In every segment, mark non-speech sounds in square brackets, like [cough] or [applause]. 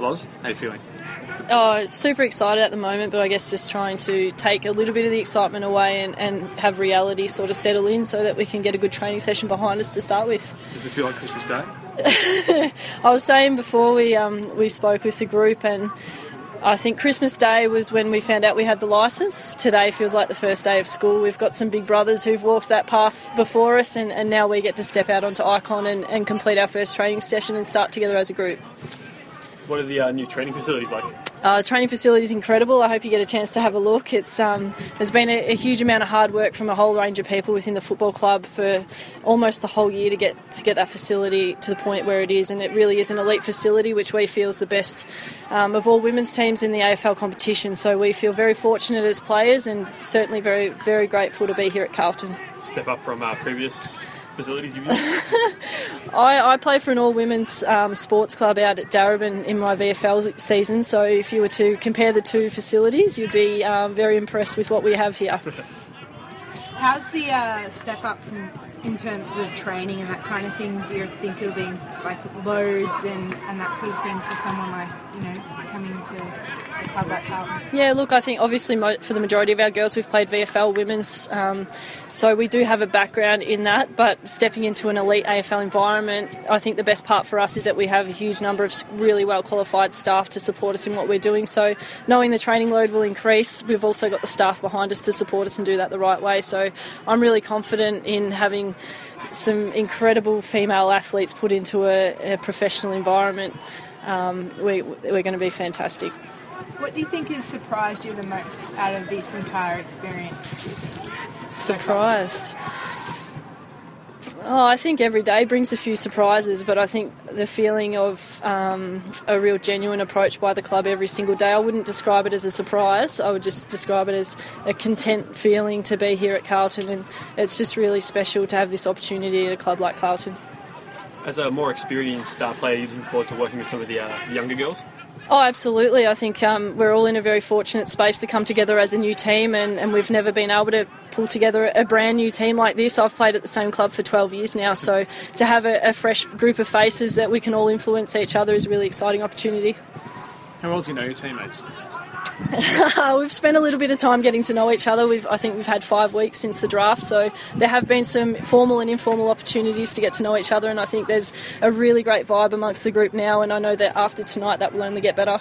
Loz, how are you feeling? Oh, super excited at the moment, but I guess just trying to take a little bit of the excitement away and, and have reality sort of settle in so that we can get a good training session behind us to start with. Does it feel like Christmas Day? [laughs] I was saying before we um, we spoke with the group, and I think Christmas Day was when we found out we had the license. Today feels like the first day of school. We've got some big brothers who've walked that path before us, and, and now we get to step out onto Ikon and, and complete our first training session and start together as a group. What are the uh, new training facilities like? Uh, the training facility is incredible. I hope you get a chance to have a look. It's um, there's been a, a, huge amount of hard work from a whole range of people within the football club for almost the whole year to get to get that facility to the point where it is, and it really is an elite facility, which we feel is the best um, of all women's teams in the AFL competition. So we feel very fortunate as players, and certainly very very grateful to be here at Carlton. Step up from uh, previous facilities you've used? [laughs] I, I play for an all women's um, sports club out at Darebin in my VFL season, so if you were to compare the two facilities, you'd be um, very impressed with what we have here. [laughs] How's the uh, step up from, in terms of training and that kind of thing? Do you think it'll be like loads and, and that sort of thing for someone like you know coming to club like Carlton? Yeah, look, I think obviously for the majority of our girls, we've played VFL women's, um, so we do have a background in that. But stepping into an elite AFL environment, I think the best part for us is that we have a huge number of really well qualified staff to support us in what we're doing. So knowing the training load will increase, we've also got the staff behind us to support us and do that the right way. So I'm really confident in having some incredible female athletes put into a, a professional environment. Um, we, we're going to be fantastic. What do you think has surprised you the most out of this entire experience? Surprised. Oh, I think every day brings a few surprises, but I think the feeling of um, a real genuine approach by the club every single day, I wouldn't describe it as a surprise. I would just describe it as a content feeling to be here at Carlton, and it's just really special to have this opportunity at a club like Carlton. As a more experienced star player, you looking forward to working with some of the uh, younger girls? Oh, absolutely. I think um, we're all in a very fortunate space to come together as a new team, and, and, we've never been able to pull together a brand new team like this. I've played at the same club for 12 years now, so to have a, a fresh group of faces that we can all influence each other is a really exciting opportunity. How well do you know your teammates? [laughs] we've spent a little bit of time getting to know each other. We've, I think we've had five weeks since the draft, so there have been some formal and informal opportunities to get to know each other, and I think there's a really great vibe amongst the group now. And I know that after tonight, that will only get better.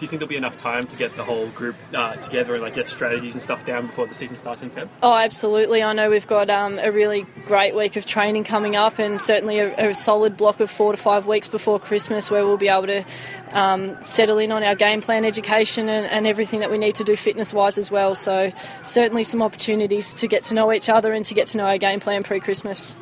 Do you think there'll be enough time to get the whole group uh, together and like get strategies and stuff down before the season starts in Feb? Oh, absolutely. I know we've got um, a really great week of training coming up, and certainly a, a, solid block of four to five weeks before Christmas, where we'll be able to um, settle in on our game plan education and, and everything that we need to do fitness wise as well. So certainly some opportunities to get to know each other and to get to know our game plan pre-Christmas.